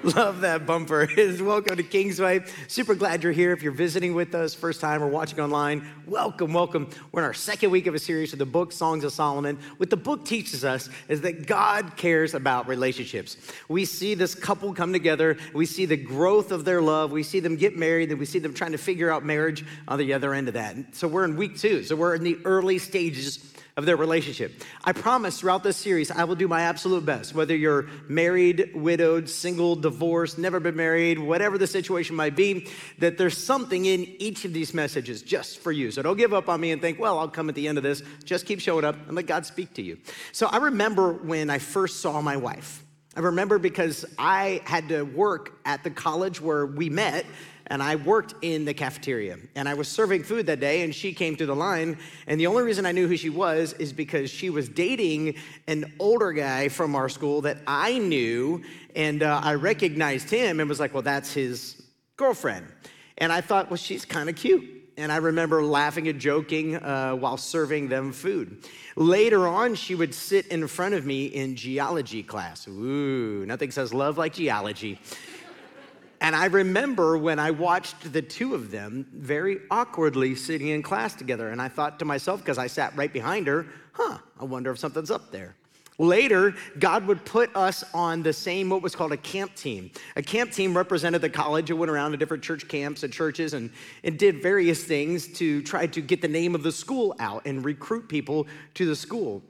Love that bumper. welcome to Kingsway. Super glad you're here. If you're visiting with us, first time or watching online, welcome, welcome. We're in our second week of a series of the book Songs of Solomon. What the book teaches us is that God cares about relationships. We see this couple come together, we see the growth of their love, we see them get married, and we see them trying to figure out marriage on the other end of that. So we're in week two. So we're in the early stages of their relationship. I promise throughout this series, I will do my absolute best, whether you're married, widowed, single, divorced, never been married, whatever the situation might be, that there's something in each of these messages just for you. So don't give up on me and think, well, I'll come at the end of this. Just keep showing up and let God speak to you. So I remember when I first saw my wife. I remember because I had to work at the college where we met and I worked in the cafeteria. And I was serving food that day, and she came through the line. And the only reason I knew who she was is because she was dating an older guy from our school that I knew, and uh, I recognized him and was like, well, that's his girlfriend. And I thought, well, she's kind of cute. And I remember laughing and joking uh, while serving them food. Later on, she would sit in front of me in geology class. Ooh, nothing says love like geology. And I remember when I watched the two of them very awkwardly sitting in class together. And I thought to myself, because I sat right behind her, huh, I wonder if something's up there. Later, God would put us on the same, what was called a camp team. A camp team represented the college. It went around to different church camps and churches and, and did various things to try to get the name of the school out and recruit people to the school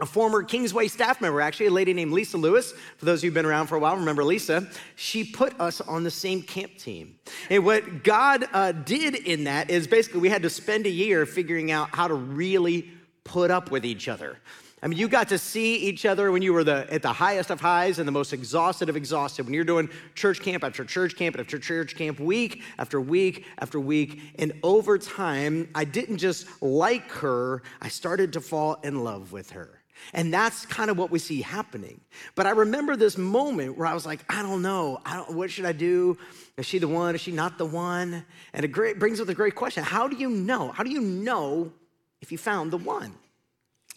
a former Kingsway staff member, actually, a lady named Lisa Lewis. For those who've been around for a while, remember Lisa. She put us on the same camp team. And what God uh, did in that is basically we had to spend a year figuring out how to really put up with each other. I mean, you got to see each other when you were the, at the highest of highs and the most exhausted of exhausted. When you're doing church camp after church camp after church camp, week after week after week. And over time, I didn't just like her, I started to fall in love with her. And that's kind of what we see happening. But I remember this moment where I was like, I don't know. I don't, what should I do? Is she the one? Is she not the one? And it great, brings up a great question. How do you know? How do you know if you found the one?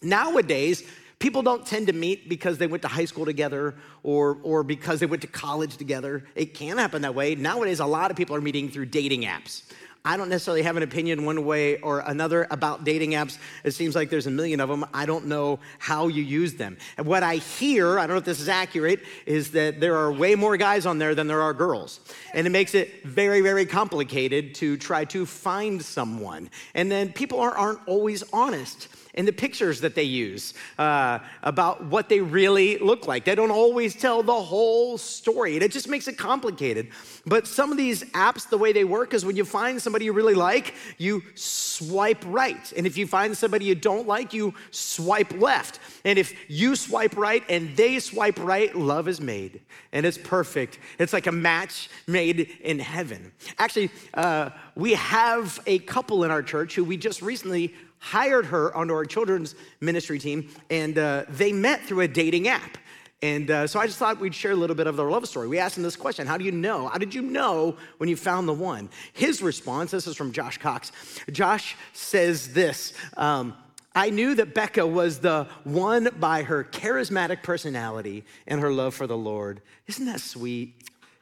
Nowadays, people don't tend to meet because they went to high school together or, or because they went to college together. It can happen that way. Nowadays, a lot of people are meeting through dating apps. I don't necessarily have an opinion one way or another about dating apps. It seems like there's a million of them. I don't know how you use them. And what I hear, I don't know if this is accurate, is that there are way more guys on there than there are girls. And it makes it very, very complicated to try to find someone. And then people aren't always honest in the pictures that they use uh, about what they really look like. They don't always tell the whole story, and it just makes it complicated. But some of these apps, the way they work is when you find somebody you really like, you swipe right. And if you find somebody you don't like, you swipe left. And if you swipe right and they swipe right, love is made. And it's perfect. It's like a match made in heaven. Actually, uh, we have a couple in our church who we just recently hired her onto our children's ministry team, and uh, they met through a dating app. And uh, so I just thought we'd share a little bit of their love story. We asked him this question How do you know? How did you know when you found the one? His response this is from Josh Cox. Josh says this um, I knew that Becca was the one by her charismatic personality and her love for the Lord. Isn't that sweet?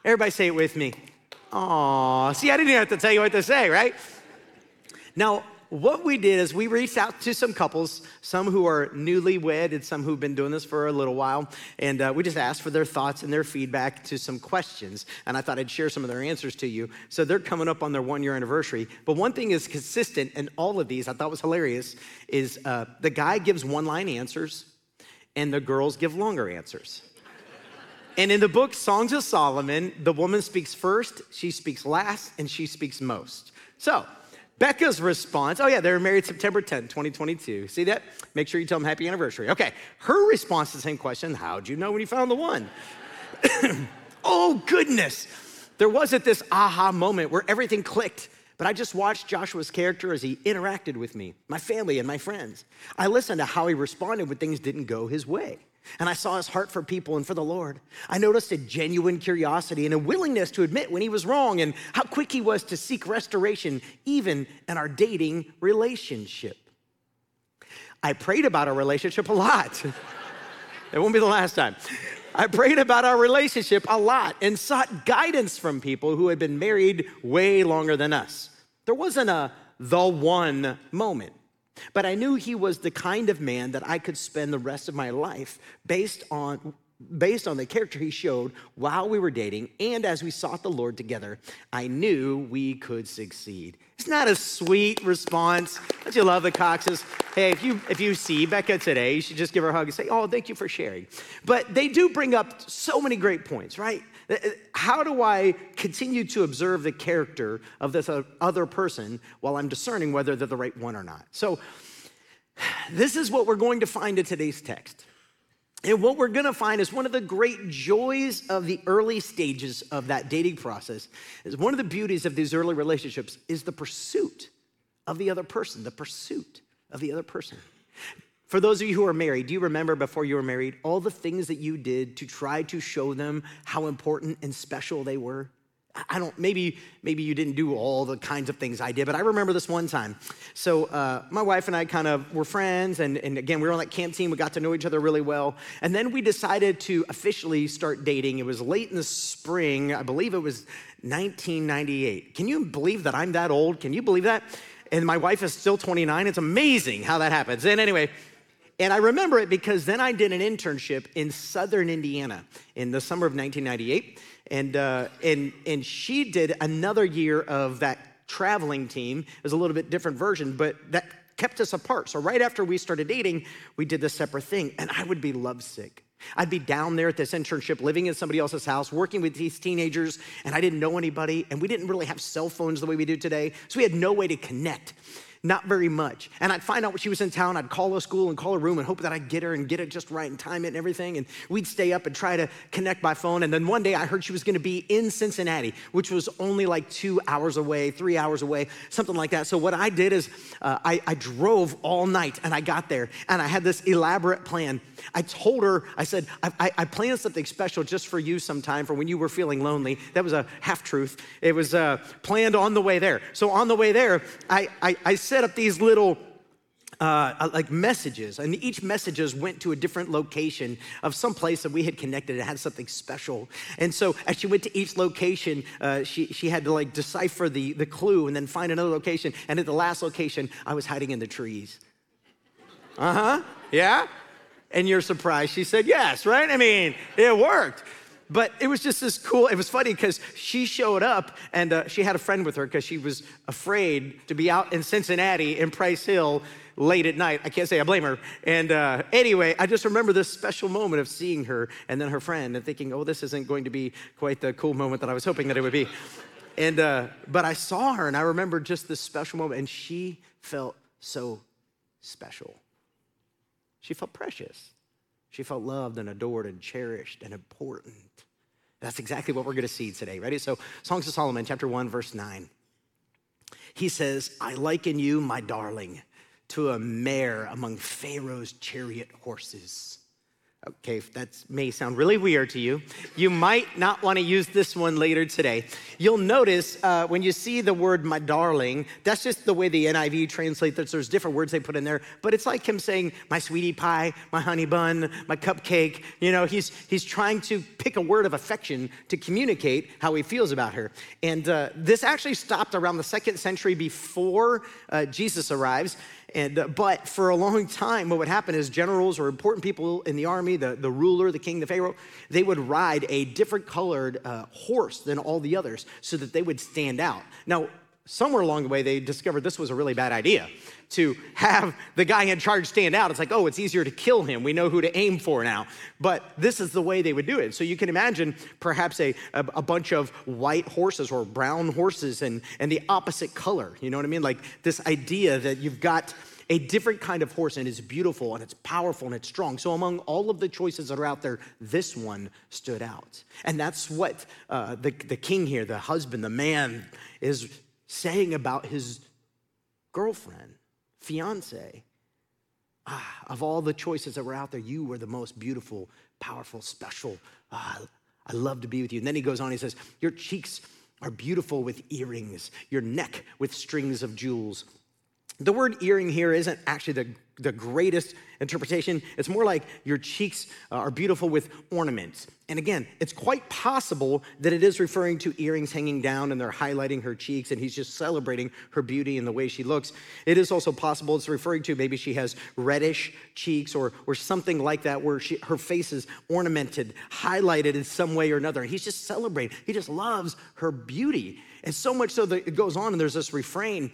Everybody say it with me. Aw, see, I didn't even have to tell you what to say, right? Now, what we did is we reached out to some couples, some who are newlywed and some who've been doing this for a little while, and uh, we just asked for their thoughts and their feedback to some questions. And I thought I'd share some of their answers to you. So they're coming up on their one year anniversary. But one thing is consistent in all of these, I thought was hilarious, is uh, the guy gives one line answers and the girls give longer answers. And in the book Songs of Solomon, the woman speaks first, she speaks last, and she speaks most. So, Becca's response, oh yeah, they were married September 10, 2022. See that? Make sure you tell them happy anniversary. Okay, her response to the same question, how'd you know when you found the one? oh goodness. There wasn't this aha moment where everything clicked, but I just watched Joshua's character as he interacted with me, my family, and my friends. I listened to how he responded when things didn't go his way. And I saw his heart for people and for the Lord. I noticed a genuine curiosity and a willingness to admit when he was wrong and how quick he was to seek restoration, even in our dating relationship. I prayed about our relationship a lot. it won't be the last time. I prayed about our relationship a lot and sought guidance from people who had been married way longer than us. There wasn't a the one moment. But I knew he was the kind of man that I could spend the rest of my life based on based on the character he showed while we were dating and as we sought the Lord together, I knew we could succeed. Isn't that a sweet response? Don't you love the Coxes? Hey, if you if you see Becca today, you should just give her a hug and say, "Oh, thank you for sharing." But they do bring up so many great points, right? Uh, uh, how do I continue to observe the character of this other person while I'm discerning whether they're the right one or not? So, this is what we're going to find in today's text. And what we're gonna find is one of the great joys of the early stages of that dating process is one of the beauties of these early relationships is the pursuit of the other person, the pursuit of the other person. For those of you who are married, do you remember before you were married all the things that you did to try to show them how important and special they were? I don't, maybe, maybe you didn't do all the kinds of things I did, but I remember this one time. So, uh, my wife and I kind of were friends, and, and again, we were on that camp team. We got to know each other really well. And then we decided to officially start dating. It was late in the spring, I believe it was 1998. Can you believe that I'm that old? Can you believe that? And my wife is still 29. It's amazing how that happens. And anyway, and I remember it because then I did an internship in southern Indiana in the summer of 1998. And, uh, and, and she did another year of that traveling team. It was a little bit different version, but that kept us apart. So right after we started dating, we did this separate thing. And I would be lovesick. I'd be down there at this internship, living in somebody else's house, working with these teenagers, and I didn't know anybody, and we didn't really have cell phones the way we do today, so we had no way to connect. Not very much. And I'd find out when she was in town, I'd call a school and call a room and hope that I'd get her and get it just right and time it and everything. And we'd stay up and try to connect by phone. And then one day I heard she was gonna be in Cincinnati, which was only like two hours away, three hours away, something like that. So what I did is uh, I, I drove all night and I got there and I had this elaborate plan. I told her, I said, I, I, I planned something special just for you sometime for when you were feeling lonely. That was a half truth. It was uh, planned on the way there. So on the way there, I, I, I set up these little uh, uh, like messages, and each messages went to a different location of some place that we had connected. It had something special, and so as she went to each location, uh, she she had to like decipher the the clue and then find another location. And at the last location, I was hiding in the trees. Uh huh. Yeah. And you're surprised. She said yes, right? I mean, it worked. But it was just this cool, it was funny because she showed up and uh, she had a friend with her because she was afraid to be out in Cincinnati in Price Hill late at night. I can't say I blame her. And uh, anyway, I just remember this special moment of seeing her and then her friend and thinking, oh, this isn't going to be quite the cool moment that I was hoping that it would be. And, uh, but I saw her and I remember just this special moment and she felt so special. She felt precious. She felt loved and adored and cherished and important. That's exactly what we're going to see today. Ready? So, Songs of Solomon, chapter 1, verse 9. He says, I liken you, my darling, to a mare among Pharaoh's chariot horses. Okay, that may sound really weird to you. You might not want to use this one later today. You'll notice uh, when you see the word my darling, that's just the way the NIV translates it. There's different words they put in there, but it's like him saying my sweetie pie, my honey bun, my cupcake. You know, he's, he's trying to pick a word of affection to communicate how he feels about her. And uh, this actually stopped around the second century before uh, Jesus arrives. And, uh, but for a long time, what would happen is generals or important people in the army, the, the ruler, the king, the pharaoh, they would ride a different colored uh, horse than all the others so that they would stand out. Now, somewhere along the way, they discovered this was a really bad idea to have the guy in charge stand out. It's like, oh, it's easier to kill him. We know who to aim for now. But this is the way they would do it. So you can imagine perhaps a, a, a, bunch of white horses or brown horses and, and the opposite color. You know what I mean? Like this idea that you've got a different kind of horse and it's beautiful and it's powerful and it's strong. So, among all of the choices that are out there, this one stood out. And that's what uh, the, the king here, the husband, the man, is saying about his girlfriend, fiance. Ah, of all the choices that were out there, you were the most beautiful, powerful, special. Ah, I love to be with you. And then he goes on, he says, Your cheeks are beautiful with earrings, your neck with strings of jewels. The word earring here isn't actually the, the greatest interpretation. It's more like your cheeks uh, are beautiful with ornaments. And again, it's quite possible that it is referring to earrings hanging down and they're highlighting her cheeks and he's just celebrating her beauty and the way she looks. It is also possible it's referring to maybe she has reddish cheeks or, or something like that where she, her face is ornamented, highlighted in some way or another. And he's just celebrating. He just loves her beauty. And so much so that it goes on and there's this refrain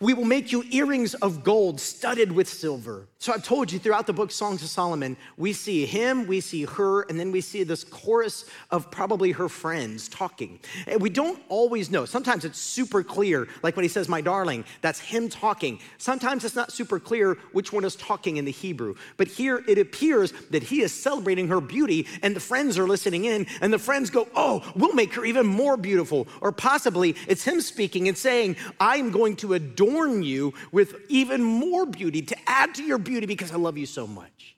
we will make you earrings of gold studded with silver. So I've told you throughout the book Songs of Solomon, we see him, we see her, and then we see this chorus of probably her friends talking. And we don't always know. Sometimes it's super clear, like when he says, My darling, that's him talking. Sometimes it's not super clear which one is talking in the Hebrew. But here it appears that he is celebrating her beauty, and the friends are listening in, and the friends go, Oh, we'll make her even more beautiful. Or possibly it's him speaking and saying, I'm going to adore adorn you with even more beauty, to add to your beauty because I love you so much.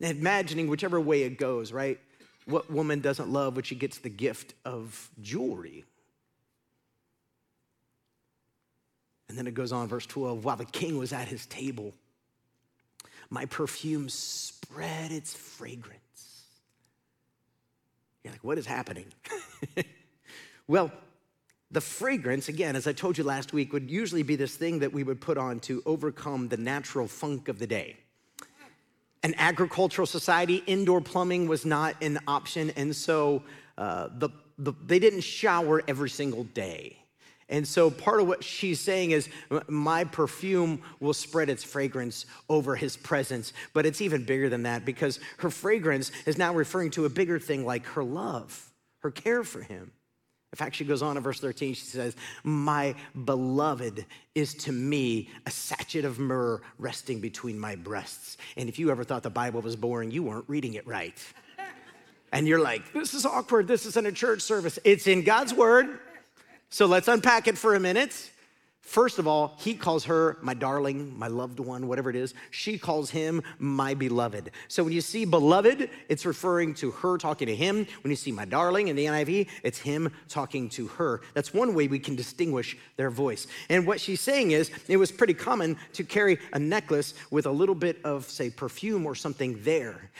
Imagining whichever way it goes, right? What woman doesn't love when she gets the gift of jewelry? And then it goes on, verse 12 while the king was at his table, my perfume spread its fragrance. You're like, what is happening? well, the fragrance, again, as I told you last week, would usually be this thing that we would put on to overcome the natural funk of the day. An agricultural society, indoor plumbing was not an option, and so uh, the, the, they didn't shower every single day. And so part of what she's saying is, my perfume will spread its fragrance over his presence. But it's even bigger than that because her fragrance is now referring to a bigger thing like her love, her care for him. In fact, she goes on in verse 13, she says, My beloved is to me a sachet of myrrh resting between my breasts. And if you ever thought the Bible was boring, you weren't reading it right. And you're like, This is awkward. This isn't a church service. It's in God's word. So let's unpack it for a minute. First of all, he calls her my darling, my loved one, whatever it is. She calls him my beloved. So when you see beloved, it's referring to her talking to him. When you see my darling in the NIV, it's him talking to her. That's one way we can distinguish their voice. And what she's saying is, it was pretty common to carry a necklace with a little bit of, say, perfume or something there.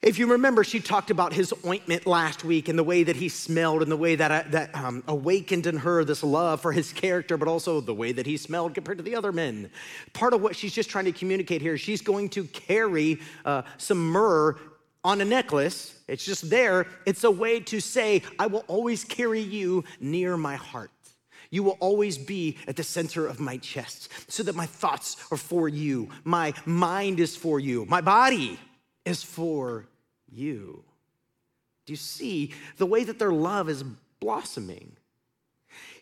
If you remember, she talked about his ointment last week and the way that he smelled and the way that, uh, that um, awakened in her this love for his character, but also the way that he smelled compared to the other men. Part of what she's just trying to communicate here, she's going to carry uh, some myrrh on a necklace. It's just there. It's a way to say, I will always carry you near my heart. You will always be at the center of my chest so that my thoughts are for you. My mind is for you. My body is for you. Do you see the way that their love is blossoming?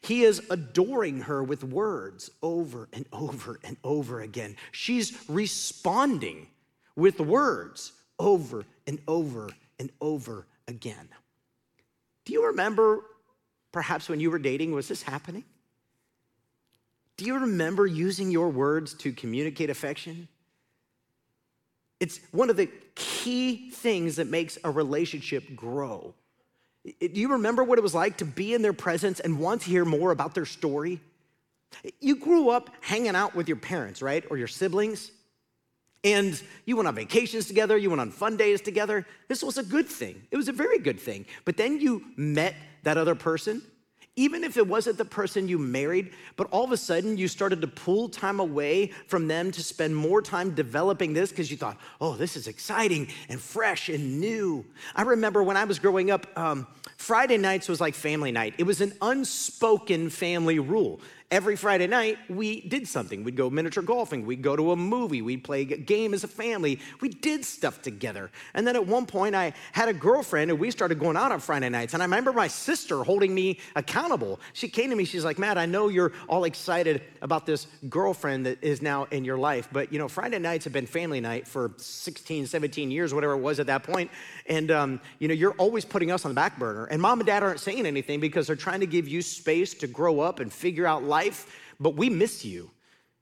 He is adoring her with words over and over and over again. She's responding with words over and over and over again. Do you remember perhaps when you were dating, was this happening? Do you remember using your words to communicate affection? It's one of the key things that makes a relationship grow. Do you remember what it was like to be in their presence and want to hear more about their story? You grew up hanging out with your parents, right? Or your siblings. And you went on vacations together, you went on fun days together. This was a good thing. It was a very good thing. But then you met that other person even if it wasn't the person you married, but all of a sudden you started to pull time away from them to spend more time developing this because you thought, oh, this is exciting and fresh and new. I remember when I was growing up, um, Friday nights was like family night. It was an unspoken family rule every Friday night, we did something. We'd go miniature golfing, we'd go to a movie, we'd play a game as a family. We did stuff together. And then at one point, I had a girlfriend and we started going out on Friday nights. And I remember my sister holding me accountable. She came to me, she's like, Matt, I know you're all excited about this girlfriend that is now in your life, but you know, Friday nights have been family night for 16, 17 years, whatever it was at that point. And um, you know, you're always putting us on the back burner. And mom and dad aren't saying anything because they're trying to give you space to grow up and figure out life life, but we miss you.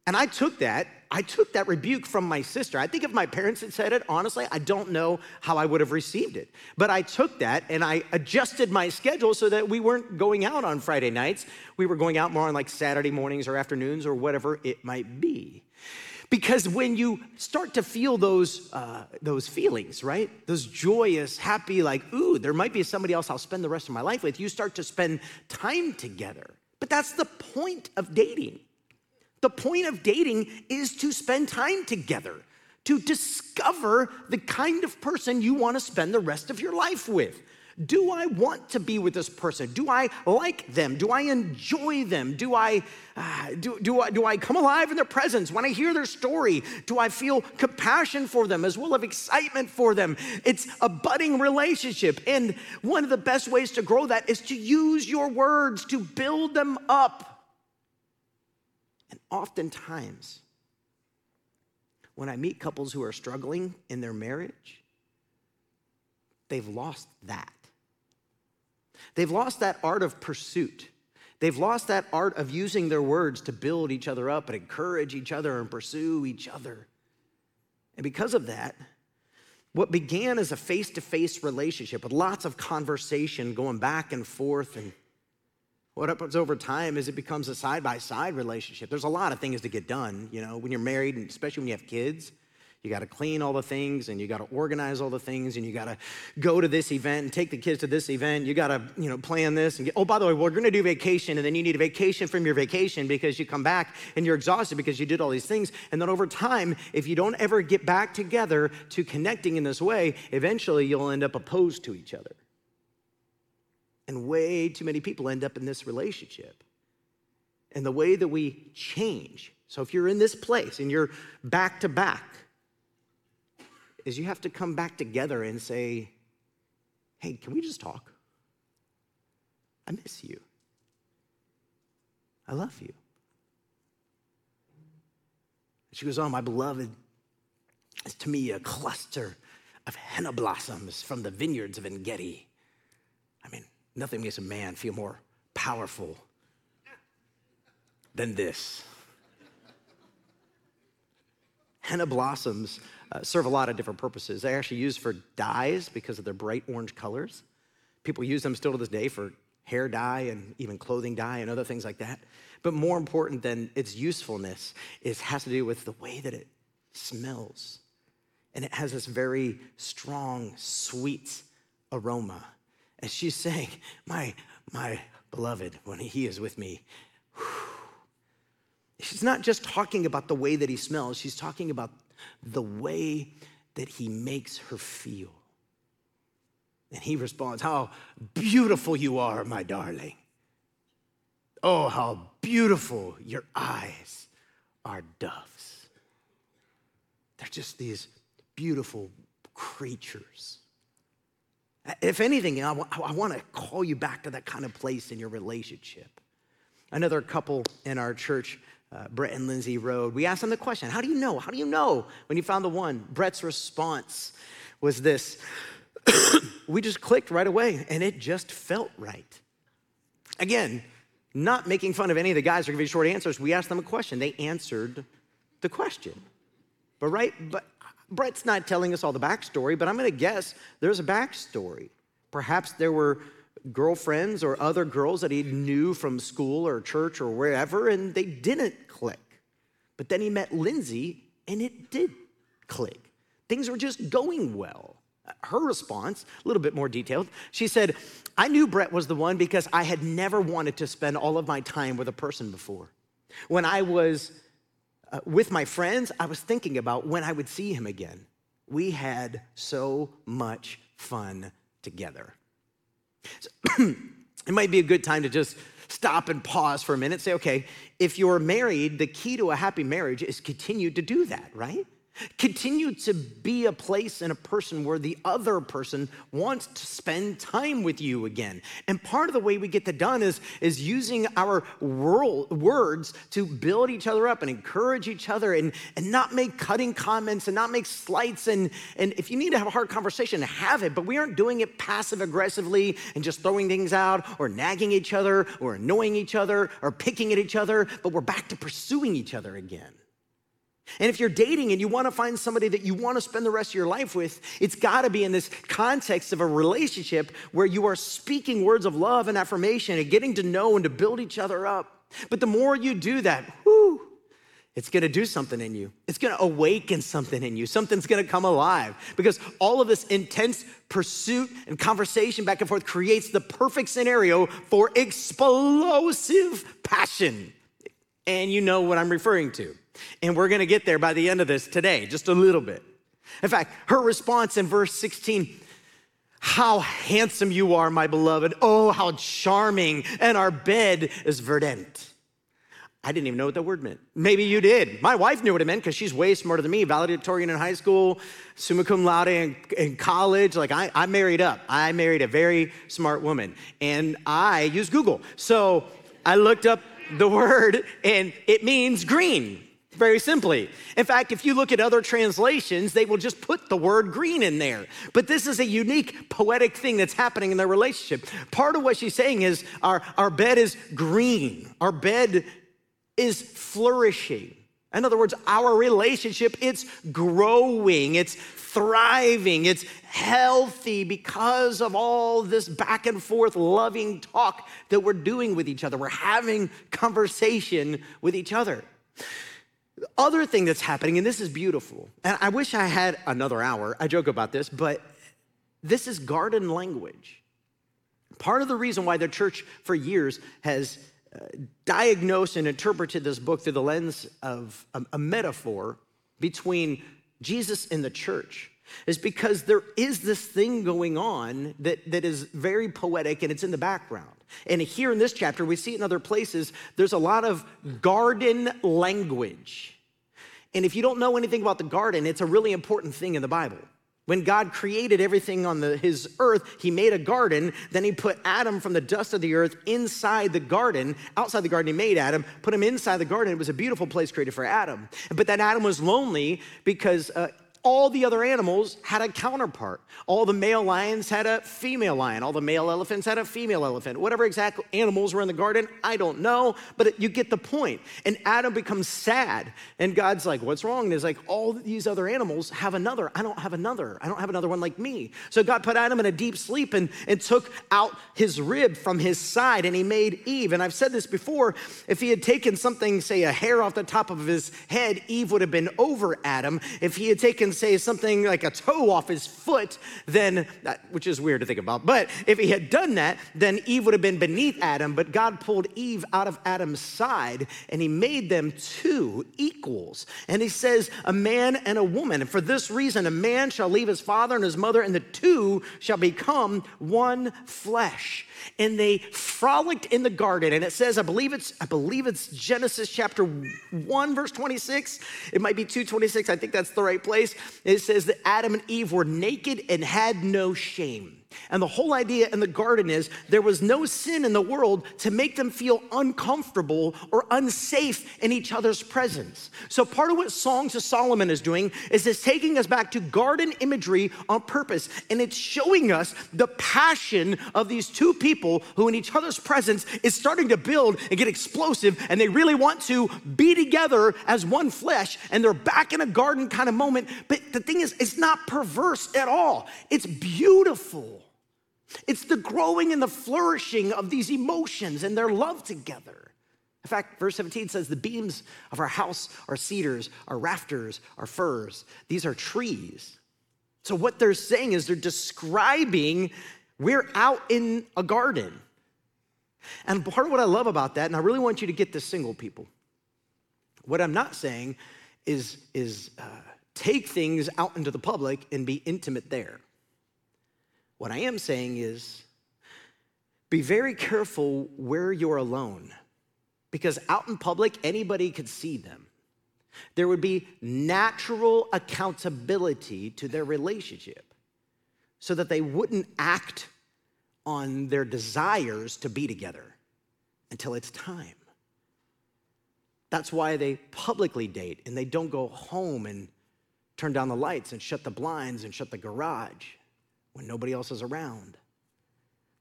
And I took that, I took that rebuke from my sister. I think if my parents had said it, honestly, I don't know how I would have received it. But I took that and I adjusted my schedule so that we weren't going out on Friday nights. We were going out more on like Saturday mornings or afternoons or whatever it might be. Because when you start to feel those, uh, those feelings, right? Those joyous, happy, like, ooh, there might be somebody else I'll spend the rest of my life with, you start to spend time together. But that's the point of dating. The point of dating is to spend time together, to discover the kind of person you want to spend the rest of your life with. Do I want to be with this person? Do I like them? Do I enjoy them? Do I, uh, do, do, I, do I come alive in their presence? When I hear their story, do I feel compassion for them as well as excitement for them? It's a budding relationship. And one of the best ways to grow that is to use your words to build them up. And oftentimes, when I meet couples who are struggling in their marriage, they've lost that. They've lost that art of pursuit. They've lost that art of using their words to build each other up and encourage each other and pursue each other. And because of that, what began as a face to face relationship with lots of conversation going back and forth, and what happens over time is it becomes a side by side relationship. There's a lot of things to get done, you know, when you're married, and especially when you have kids. You got to clean all the things and you got to organize all the things and you got to go to this event and take the kids to this event. You got to, you know, plan this and get, oh, by the way, we're going to do vacation and then you need a vacation from your vacation because you come back and you're exhausted because you did all these things. And then over time, if you don't ever get back together to connecting in this way, eventually you'll end up opposed to each other. And way too many people end up in this relationship. And the way that we change, so if you're in this place and you're back to back, is you have to come back together and say, hey, can we just talk? I miss you. I love you. She goes, Oh, my beloved is to me a cluster of henna blossoms from the vineyards of En Gedi. I mean, nothing makes a man feel more powerful than this. Henna blossoms uh, serve a lot of different purposes. They're actually used for dyes because of their bright orange colors. People use them still to this day for hair dye and even clothing dye and other things like that. But more important than its usefulness is has to do with the way that it smells. And it has this very strong, sweet aroma. And she's saying, My, my beloved, when he is with me, she's not just talking about the way that he smells, she's talking about the way that he makes her feel. And he responds, How beautiful you are, my darling. Oh, how beautiful your eyes are doves. They're just these beautiful creatures. If anything, I, w- I want to call you back to that kind of place in your relationship. Another couple in our church uh, Brett and Lindsay Road. We asked them the question How do you know? How do you know when you found the one? Brett's response was this We just clicked right away and it just felt right. Again, not making fun of any of the guys who are giving short answers. We asked them a question. They answered the question. But right, but Brett's not telling us all the backstory, but I'm gonna guess there's a backstory. Perhaps there were girlfriends or other girls that he knew from school or church or wherever, and they didn't click. But then he met Lindsay, and it did click. Things were just going well. Her response, a little bit more detailed, she said, I knew Brett was the one because I had never wanted to spend all of my time with a person before. When I was uh, with my friends, I was thinking about when I would see him again. We had so much fun together. It might be a good time to just stop and pause for a minute. Say, okay, if you're married, the key to a happy marriage is continue to do that, right? Continue to be a place and a person where the other person wants to spend time with you again. And part of the way we get that done is, is using our world, words to build each other up and encourage each other and, and not make cutting comments and not make slights. And, and if you need to have a hard conversation, have it, but we aren't doing it passive aggressively and just throwing things out or nagging each other or annoying each other or picking at each other, but we're back to pursuing each other again. And if you're dating and you want to find somebody that you want to spend the rest of your life with, it's got to be in this context of a relationship where you are speaking words of love and affirmation and getting to know and to build each other up. But the more you do that, whoo, it's gonna do something in you. It's gonna awaken something in you. Something's gonna come alive because all of this intense pursuit and conversation back and forth creates the perfect scenario for explosive passion. And you know what I'm referring to. And we're gonna get there by the end of this today, just a little bit. In fact, her response in verse 16 how handsome you are, my beloved. Oh, how charming. And our bed is verdant. I didn't even know what that word meant. Maybe you did. My wife knew what it meant because she's way smarter than me. Valedictorian in high school, summa cum laude in, in college. Like I, I married up. I married a very smart woman, and I use Google. So I looked up the word, and it means green. Very simply. In fact, if you look at other translations, they will just put the word green in there. But this is a unique poetic thing that's happening in their relationship. Part of what she's saying is our, our bed is green. Our bed is flourishing. In other words, our relationship, it's growing, it's thriving, it's healthy because of all this back and forth loving talk that we're doing with each other. We're having conversation with each other. The other thing that's happening, and this is beautiful, and I wish I had another hour. I joke about this, but this is garden language. Part of the reason why the church for years has uh, diagnosed and interpreted this book through the lens of a, a metaphor between Jesus and the church is because there is this thing going on that, that is very poetic and it's in the background. And here in this chapter, we see it in other places, there's a lot of garden language. And if you don't know anything about the garden, it's a really important thing in the Bible. When God created everything on the, his earth, he made a garden. Then he put Adam from the dust of the earth inside the garden. Outside the garden, he made Adam, put him inside the garden. It was a beautiful place created for Adam. But then Adam was lonely because uh, all the other animals had a counterpart. All the male lions had a female lion. All the male elephants had a female elephant. Whatever exact animals were in the garden, I don't know, but you get the point. And Adam becomes sad. And God's like, What's wrong? And he's like, All these other animals have another. I don't have another. I don't have another one like me. So God put Adam in a deep sleep and, and took out his rib from his side and he made Eve. And I've said this before if he had taken something, say a hair off the top of his head, Eve would have been over Adam. If he had taken say something like a toe off his foot, then, that, which is weird to think about, but if he had done that, then Eve would have been beneath Adam, but God pulled Eve out of Adam's side and he made them two equals. And he says, a man and a woman. And for this reason, a man shall leave his father and his mother, and the two shall become one flesh and they frolicked in the garden. And it says, I believe it's, I believe it's Genesis chapter 1, verse 26. It might be 226. I think that's the right place. It says that Adam and Eve were naked and had no shame. And the whole idea in the garden is there was no sin in the world to make them feel uncomfortable or unsafe in each other's presence. So, part of what Songs of Solomon is doing is it's taking us back to garden imagery on purpose. And it's showing us the passion of these two people who, in each other's presence, is starting to build and get explosive. And they really want to be together as one flesh. And they're back in a garden kind of moment. But the thing is, it's not perverse at all, it's beautiful. It's the growing and the flourishing of these emotions and their love together. In fact, verse 17 says, The beams of our house are cedars, our rafters are firs. These are trees. So, what they're saying is they're describing we're out in a garden. And part of what I love about that, and I really want you to get this single people, what I'm not saying is, is uh, take things out into the public and be intimate there. What I am saying is be very careful where you're alone because out in public, anybody could see them. There would be natural accountability to their relationship so that they wouldn't act on their desires to be together until it's time. That's why they publicly date and they don't go home and turn down the lights and shut the blinds and shut the garage when nobody else is around.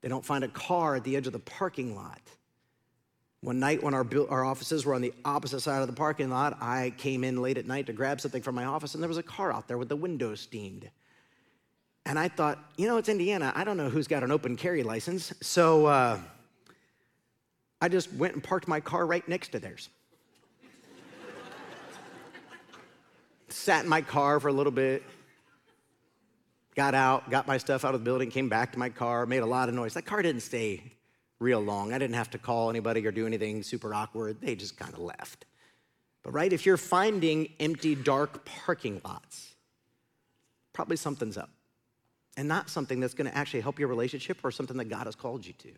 They don't find a car at the edge of the parking lot. One night when our, our offices were on the opposite side of the parking lot, I came in late at night to grab something from my office, and there was a car out there with the windows steamed. And I thought, you know, it's Indiana. I don't know who's got an open carry license. So uh, I just went and parked my car right next to theirs. Sat in my car for a little bit, got out, got my stuff out of the building, came back to my car, made a lot of noise. That car didn't stay real long. I didn't have to call anybody or do anything super awkward. They just kind of left. But, right, if you're finding empty, dark parking lots, probably something's up. And not something that's going to actually help your relationship or something that God has called you to.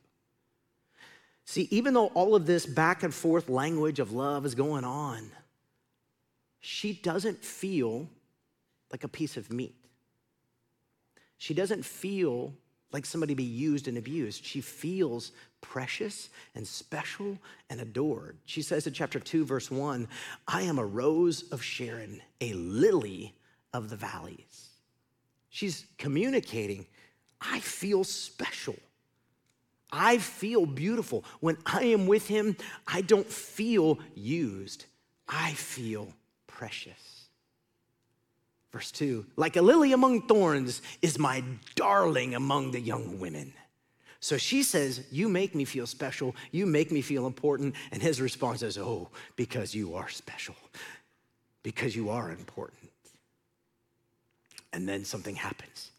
See, even though all of this back and forth language of love is going on, she doesn't feel like a piece of meat. She doesn't feel like somebody to be used and abused. She feels precious and special and adored. She says in chapter 2, verse 1 I am a rose of Sharon, a lily of the valleys. She's communicating, I feel special. I feel beautiful. When I am with him, I don't feel used, I feel precious. Verse 2 Like a lily among thorns is my darling among the young women. So she says, You make me feel special. You make me feel important. And his response is, Oh, because you are special, because you are important. And then something happens.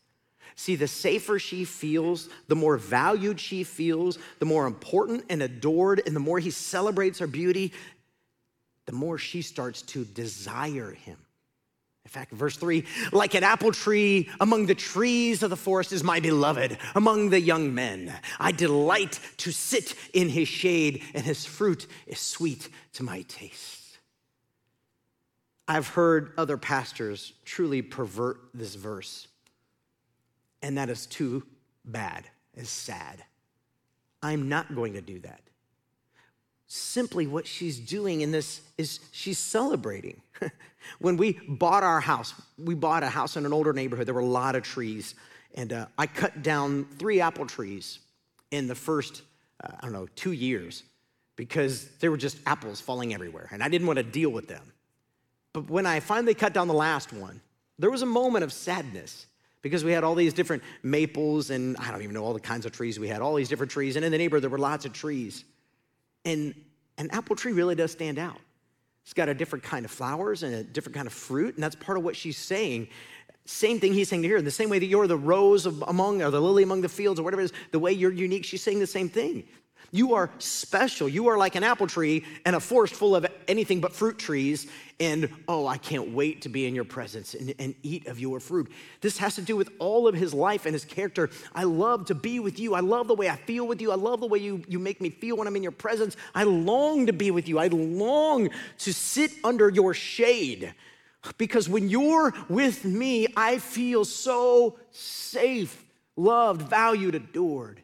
See, the safer she feels, the more valued she feels, the more important and adored, and the more he celebrates her beauty, the more she starts to desire him. In fact, verse three, like an apple tree among the trees of the forest is my beloved among the young men. I delight to sit in his shade, and his fruit is sweet to my taste. I've heard other pastors truly pervert this verse, and that is too bad, is sad. I'm not going to do that simply what she's doing in this is she's celebrating. when we bought our house, we bought a house in an older neighborhood. There were a lot of trees. And uh, I cut down three apple trees in the first, uh, I don't know, two years because there were just apples falling everywhere. And I didn't want to deal with them. But when I finally cut down the last one, there was a moment of sadness because we had all these different maples and I don't even know all the kinds of trees we had, all these different trees. And in the neighborhood, there were lots of trees. And an apple tree really does stand out. It's got a different kind of flowers and a different kind of fruit, and that's part of what she's saying. Same thing he's saying here. The same way that you're the rose among, or the lily among the fields, or whatever it is, the way you're unique, she's saying the same thing. You are special. You are like an apple tree and a forest full of anything but fruit trees. And oh, I can't wait to be in your presence and, and, eat of your fruit. This has to do with all of his life and his character. I love to be with you. I love the way I feel with you. I love the way you, you make me feel when I'm in your presence. I long to be with you. I long to sit under your shade. Because when you're with me, I feel so safe, loved, valued, adored.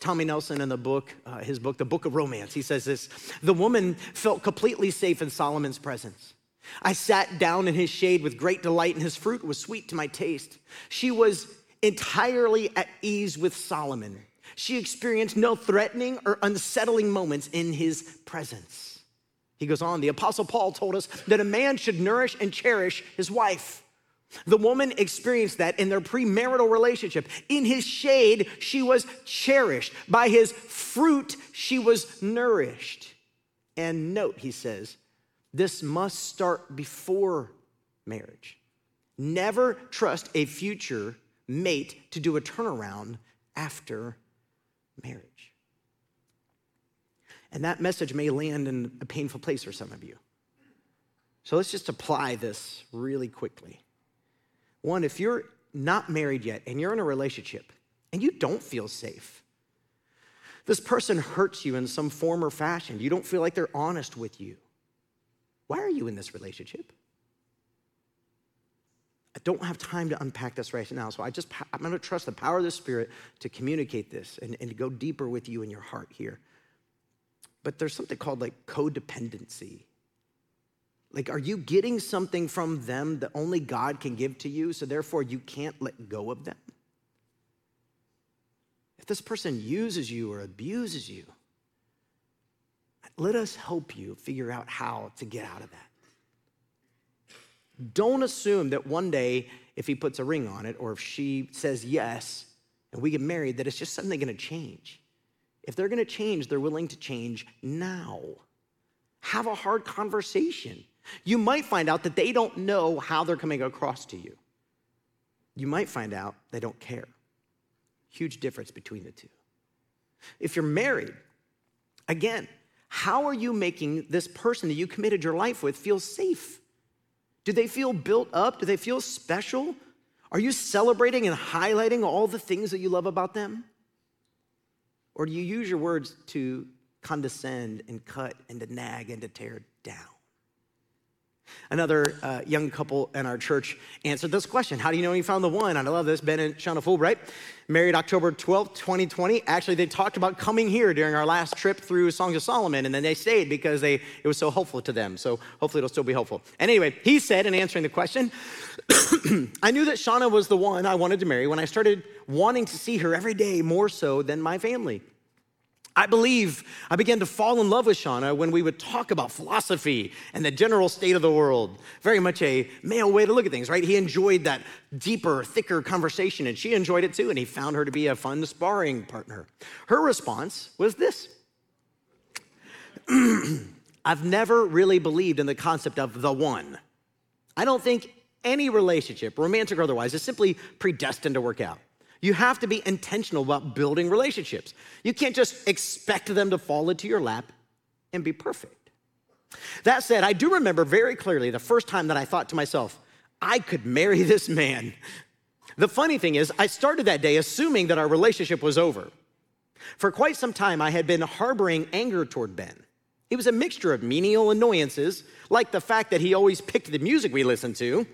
Tommy Nelson in the book, uh, his book, The Book of Romance, he says this The woman felt completely safe in Solomon's presence. I sat down in his shade with great delight, and his fruit was sweet to my taste. She was entirely at ease with Solomon. She experienced no threatening or unsettling moments in his presence. He goes on, the Apostle Paul told us that a man should nourish and cherish his wife. The woman experienced that in their premarital relationship. In his shade, she was cherished. By his fruit, she was nourished. And note, he says, this must start before marriage. Never trust a future mate to do a turnaround after marriage. And that message may land in a painful place for some of you. So let's just apply this really quickly. One, if you're not married yet and you're in a relationship and you don't feel safe, this person hurts you in some form or fashion, you don't feel like they're honest with you. Why are you in this relationship? I don't have time to unpack this right now, so I just I'm going to trust the power of the Spirit to communicate this and, and to go deeper with you in your heart here. But there's something called like codependency like, are you getting something from them that only God can give to you, so therefore you can't let go of them? If this person uses you or abuses you, let us help you figure out how to get out of that. Don't assume that one day, if he puts a ring on it or if she says yes and we get married, that it's just suddenly gonna change. If they're gonna change, they're willing to change now. Have a hard conversation. You might find out that they don't know how they're coming across to you. You might find out they don't care. Huge difference between the two. If you're married, again, how are you making this person that you committed your life with feel safe? Do they feel built up? Do they feel special? Are you celebrating and highlighting all the things that you love about them? Or do you use your words to condescend and cut and to nag and to tear down? Another uh, young couple in our church answered this question How do you know you found the one? I love this. Ben and Shauna Fulbright, married October 12th, 2020. Actually, they talked about coming here during our last trip through Songs of Solomon, and then they stayed because they, it was so helpful to them. So hopefully it'll still be helpful. And anyway, he said in answering the question, I knew that Shauna was the one I wanted to marry when I started wanting to see her every day more so than my family. I believe I began to fall in love with Shauna when we would talk about philosophy and the general state of the world. Very much a male way to look at things, right? He enjoyed that deeper, thicker conversation, and she enjoyed it too, and he found her to be a fun sparring partner. Her response was this I've never really believed in the concept of the one. I don't think any relationship, romantic or otherwise, is simply predestined to work out. You have to be intentional about building relationships. You can't just expect them to fall into your lap and be perfect. That said, I do remember very clearly the first time that I thought to myself, I could marry this man. The funny thing is, I started that day assuming that our relationship was over. For quite some time, I had been harboring anger toward Ben. It was a mixture of menial annoyances, like the fact that he always picked the music we listened to,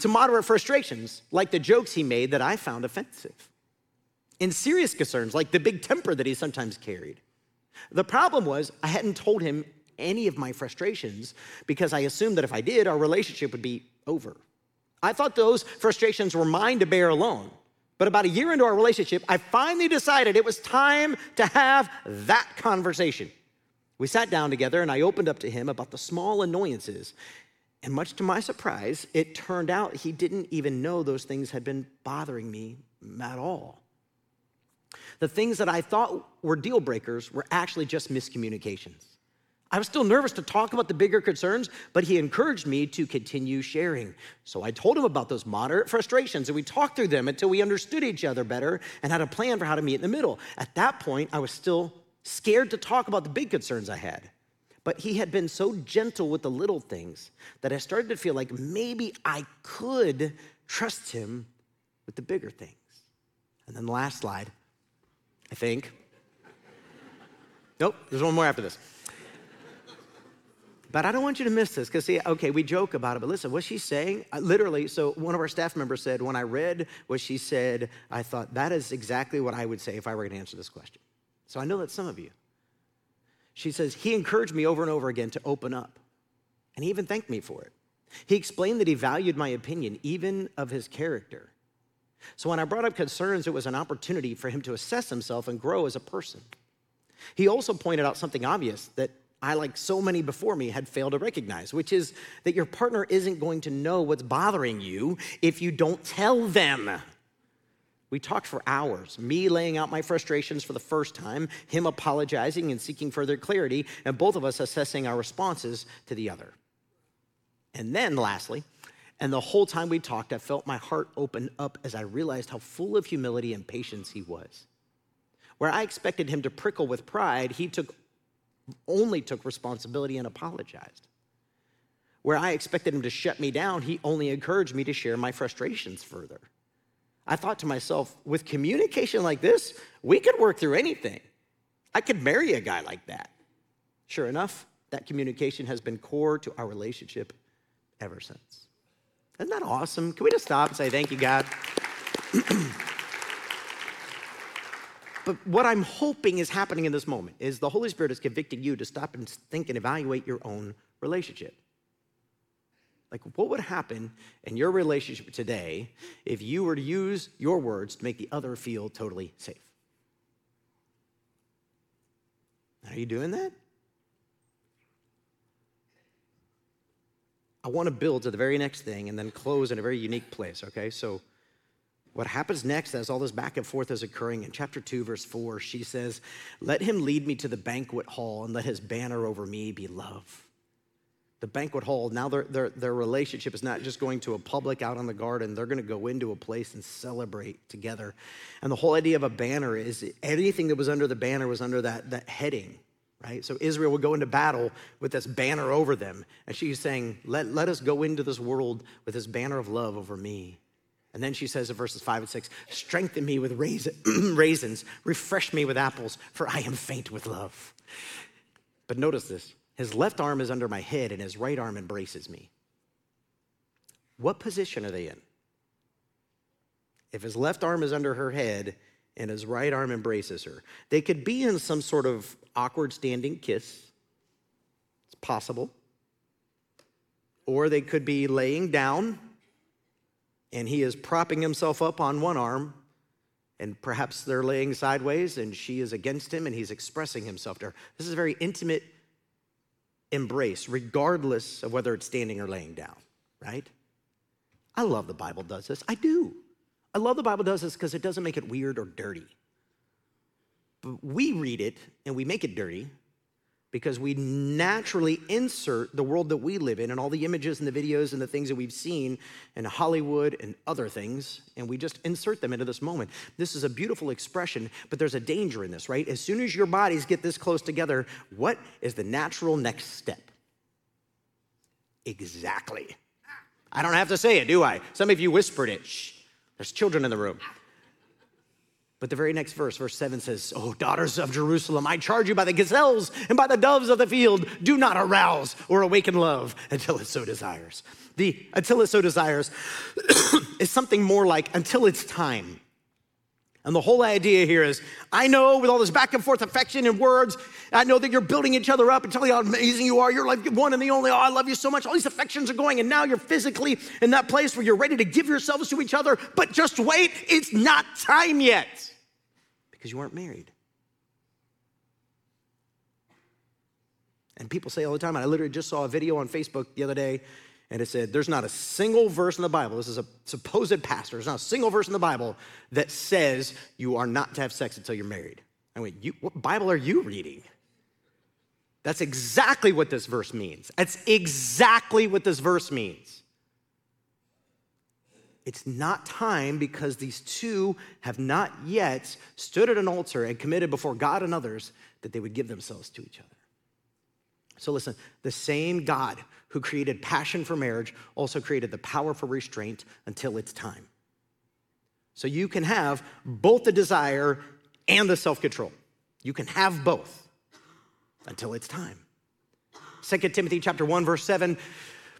to moderate frustrations, like the jokes he made that I found offensive, in serious concerns, like the big temper that he sometimes carried. The problem was, I hadn't told him any of my frustrations because I assumed that if I did, our relationship would be over. I thought those frustrations were mine to bear alone. But about a year into our relationship, I finally decided it was time to have that conversation. We sat down together and I opened up to him about the small annoyances and much to my surprise, it turned out he didn't even know those things had been bothering me at all. The things that I thought were deal breakers were actually just miscommunications. I was still nervous to talk about the bigger concerns, but he encouraged me to continue sharing. So I told him about those moderate frustrations and we talked through them until we understood each other better and had a plan for how to meet in the middle. At that point, I was still scared to talk about the big concerns I had. But he had been so gentle with the little things that I started to feel like maybe I could trust him with the bigger things. And then the last slide, I think. Nope, there's one more after this. But I don't want you to miss this because, see, okay, we joke about it, but listen, what she's saying, uh, literally, so one of our staff members said, when I read what she said, I thought that is exactly what I would say if I were going to answer this question. So I know that some of you, she says, He encouraged me over and over again to open up. And he even thanked me for it. He explained that he valued my opinion, even of his character. So when I brought up concerns, it was an opportunity for him to assess himself and grow as a person. He also pointed out something obvious that I, like so many before me, had failed to recognize, which is that your partner isn't going to know what's bothering you if you don't tell them. We talked for hours, me laying out my frustrations for the first time, him apologizing and seeking further clarity, and both of us assessing our responses to the other. And then, lastly, and the whole time we talked, I felt my heart open up as I realized how full of humility and patience he was. Where I expected him to prickle with pride, he took only took responsibility and apologized. Where I expected him to shut me down, he only encouraged me to share my frustrations further. I thought to myself, with communication like this, we could work through anything. I could marry a guy like that. Sure enough, that communication has been core to our relationship ever since. Isn't that awesome? Can we just stop and say, Thank you, God? but what I'm hoping is happening in this moment is the Holy Spirit is convicting you to stop and think and evaluate your own relationship. Like, what would happen in your relationship today if you were to use your words to make the other feel totally safe? Are you doing that? I want to build to the very next thing and then close in a very unique place, okay? So, what happens next as all this back and forth is occurring in chapter 2, verse 4, she says, Let him lead me to the banquet hall and let his banner over me be love. The banquet hall, now their, their, their relationship is not just going to a public out on the garden, they're going to go into a place and celebrate together. And the whole idea of a banner is anything that was under the banner was under that, that heading right? So Israel would go into battle with this banner over them. And she's saying, let, let us go into this world with this banner of love over me. And then she says in verses five and six, strengthen me with raisins, refresh me with apples, for I am faint with love. But notice this his left arm is under my head, and his right arm embraces me. What position are they in? If his left arm is under her head and his right arm embraces her. They could be in some sort of awkward standing kiss. It's possible. Or they could be laying down and he is propping himself up on one arm and perhaps they're laying sideways and she is against him and he's expressing himself to her. This is a very intimate embrace, regardless of whether it's standing or laying down, right? I love the Bible does this. I do. I love the Bible does this because it doesn't make it weird or dirty. But we read it and we make it dirty because we naturally insert the world that we live in and all the images and the videos and the things that we've seen in Hollywood and other things, and we just insert them into this moment. This is a beautiful expression, but there's a danger in this, right? As soon as your bodies get this close together, what is the natural next step? Exactly. I don't have to say it, do I? Some of you whispered it. Shh. There's children in the room. But the very next verse, verse 7 says, Oh, daughters of Jerusalem, I charge you by the gazelles and by the doves of the field, do not arouse or awaken love until it so desires. The until it so desires is something more like until it's time. And the whole idea here is I know with all this back and forth affection and words, I know that you're building each other up and telling how amazing you are. You're like one and the only. Oh, I love you so much. All these affections are going, and now you're physically in that place where you're ready to give yourselves to each other. But just wait, it's not time yet because you weren't married. And people say all the time, and I literally just saw a video on Facebook the other day and it said, There's not a single verse in the Bible, this is a supposed pastor, there's not a single verse in the Bible that says you are not to have sex until you're married. I went, you, What Bible are you reading? That's exactly what this verse means. That's exactly what this verse means. It's not time because these two have not yet stood at an altar and committed before God and others that they would give themselves to each other. So listen, the same God who created passion for marriage also created the power for restraint until it's time. So you can have both the desire and the self control. You can have both until it's time. 2 Timothy chapter 1 verse 7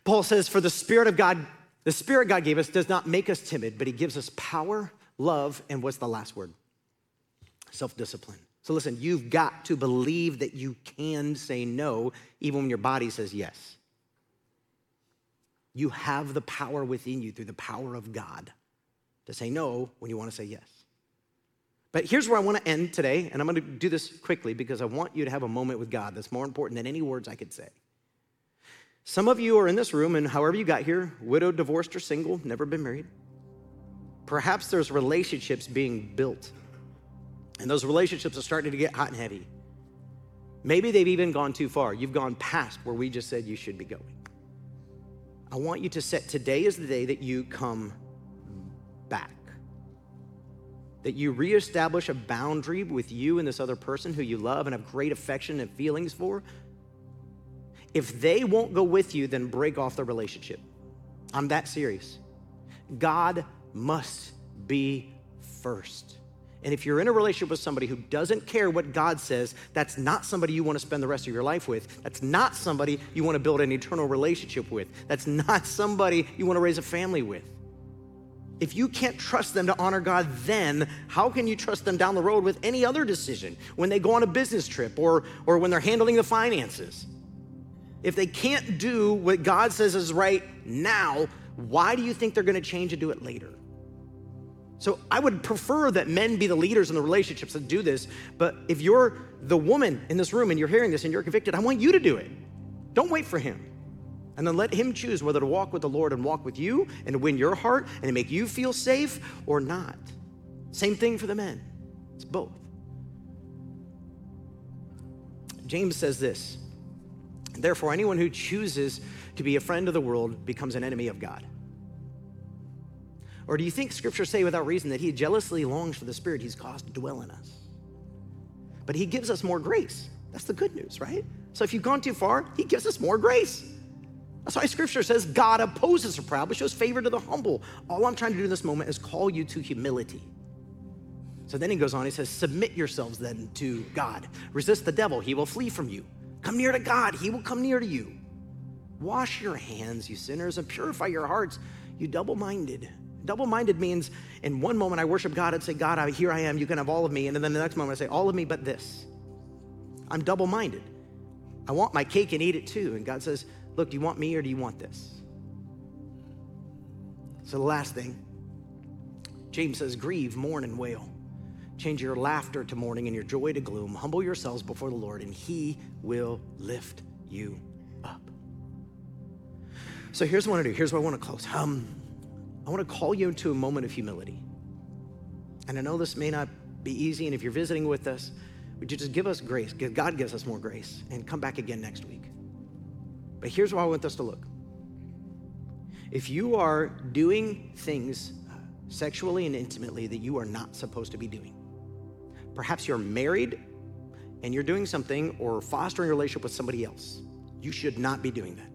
Paul says for the spirit of God the spirit God gave us does not make us timid but he gives us power, love and what's the last word? Self-discipline. So listen, you've got to believe that you can say no even when your body says yes. You have the power within you through the power of God to say no when you want to say yes. But here's where I want to end today, and I'm going to do this quickly because I want you to have a moment with God that's more important than any words I could say. Some of you are in this room, and however you got here, widowed, divorced, or single, never been married. Perhaps there's relationships being built and those relationships are starting to get hot and heavy. Maybe they've even gone too far. You've gone past where we just said you should be going. I want you to set today is the day that you come back. That you reestablish a boundary with you and this other person who you love and have great affection and feelings for. If they won't go with you, then break off the relationship. I'm that serious. God must be first. And if you're in a relationship with somebody who doesn't care what God says, that's not somebody you want to spend the rest of your life with. That's not somebody you want to build an eternal relationship with. That's not somebody you want to raise a family with. If you can't trust them to honor God then, how can you trust them down the road with any other decision when they go on a business trip or, or when they're handling the finances? If they can't do what God says is right now, why do you think they're going to change and do it later? So I would prefer that men be the leaders in the relationships that do this. But if you're the woman in this room and you're hearing this and you're convicted, I want you to do it. Don't wait for him. And then let him choose whether to walk with the Lord and walk with you and win your heart and make you feel safe or not. Same thing for the men. It's both. James says this Therefore, anyone who chooses to be a friend of the world becomes an enemy of God. Or do you think scripture say without reason that he jealously longs for the spirit he's caused to dwell in us? But he gives us more grace. That's the good news, right? So if you've gone too far, he gives us more grace. That's why scripture says God opposes the proud but shows favor to the humble. All I'm trying to do in this moment is call you to humility. So then he goes on, he says, Submit yourselves then to God. Resist the devil, he will flee from you. Come near to God, he will come near to you. Wash your hands, you sinners, and purify your hearts, you double minded. Double minded means in one moment I worship God and say, God, I, here I am, you can have all of me. And then the next moment I say, all of me but this. I'm double minded. I want my cake and eat it too. And God says, Look, do you want me or do you want this? So the last thing, James says, Grieve, mourn, and wail. Change your laughter to mourning and your joy to gloom. Humble yourselves before the Lord, and He will lift you up. So here's what I want to do. Here's what I want to close. Um, I want to call you into a moment of humility. And I know this may not be easy, and if you're visiting with us, would you just give us grace? God gives us more grace, and come back again next week. But here's why I want us to look. If you are doing things sexually and intimately that you are not supposed to be doing, perhaps you're married and you're doing something or fostering a relationship with somebody else, you should not be doing that.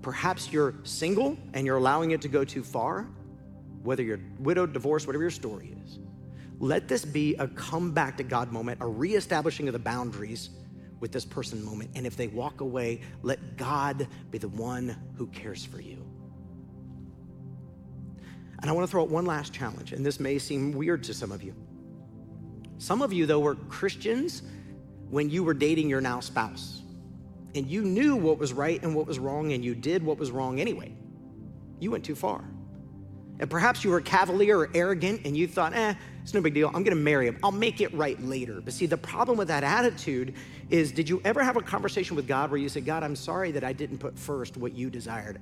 Perhaps you're single and you're allowing it to go too far, whether you're widowed, divorced, whatever your story is. Let this be a come back to God moment, a reestablishing of the boundaries with this person moment. And if they walk away, let God be the one who cares for you. And I want to throw out one last challenge, and this may seem weird to some of you. Some of you, though, were Christians when you were dating your now spouse and you knew what was right and what was wrong, and you did what was wrong anyway. You went too far. And perhaps you were cavalier or arrogant and you thought, eh, it's no big deal. I'm going to marry him. I'll make it right later. But see, the problem with that attitude is did you ever have a conversation with God where you said, God, I'm sorry that I didn't put first what you desired?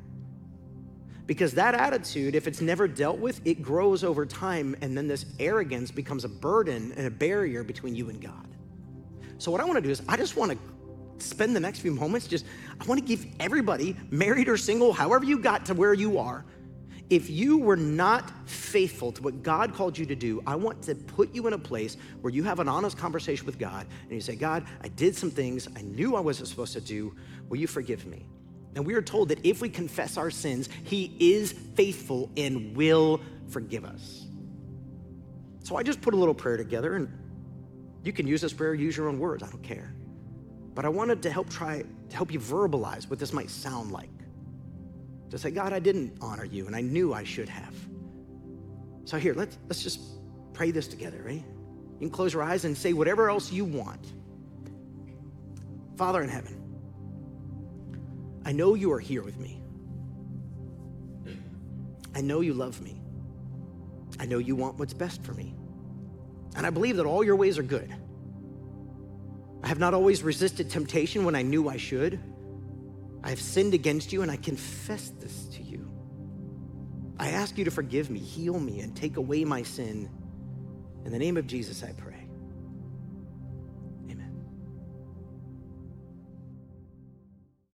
Because that attitude, if it's never dealt with, it grows over time. And then this arrogance becomes a burden and a barrier between you and God. So, what I want to do is, I just want to spend the next few moments just, I want to give everybody, married or single, however you got to where you are, if you were not faithful to what God called you to do, I want to put you in a place where you have an honest conversation with God and you say, God, I did some things I knew I wasn't supposed to do. Will you forgive me? And we are told that if we confess our sins, He is faithful and will forgive us. So I just put a little prayer together, and you can use this prayer, use your own words, I don't care. But I wanted to help try to help you verbalize what this might sound like. To say, God, I didn't honor you, and I knew I should have. So here, let's let's just pray this together, right? You can close your eyes and say whatever else you want. Father in heaven, I know you are here with me. I know you love me. I know you want what's best for me. And I believe that all your ways are good. I have not always resisted temptation when I knew I should. I have sinned against you and I confess this to you. I ask you to forgive me, heal me, and take away my sin. In the name of Jesus, I pray.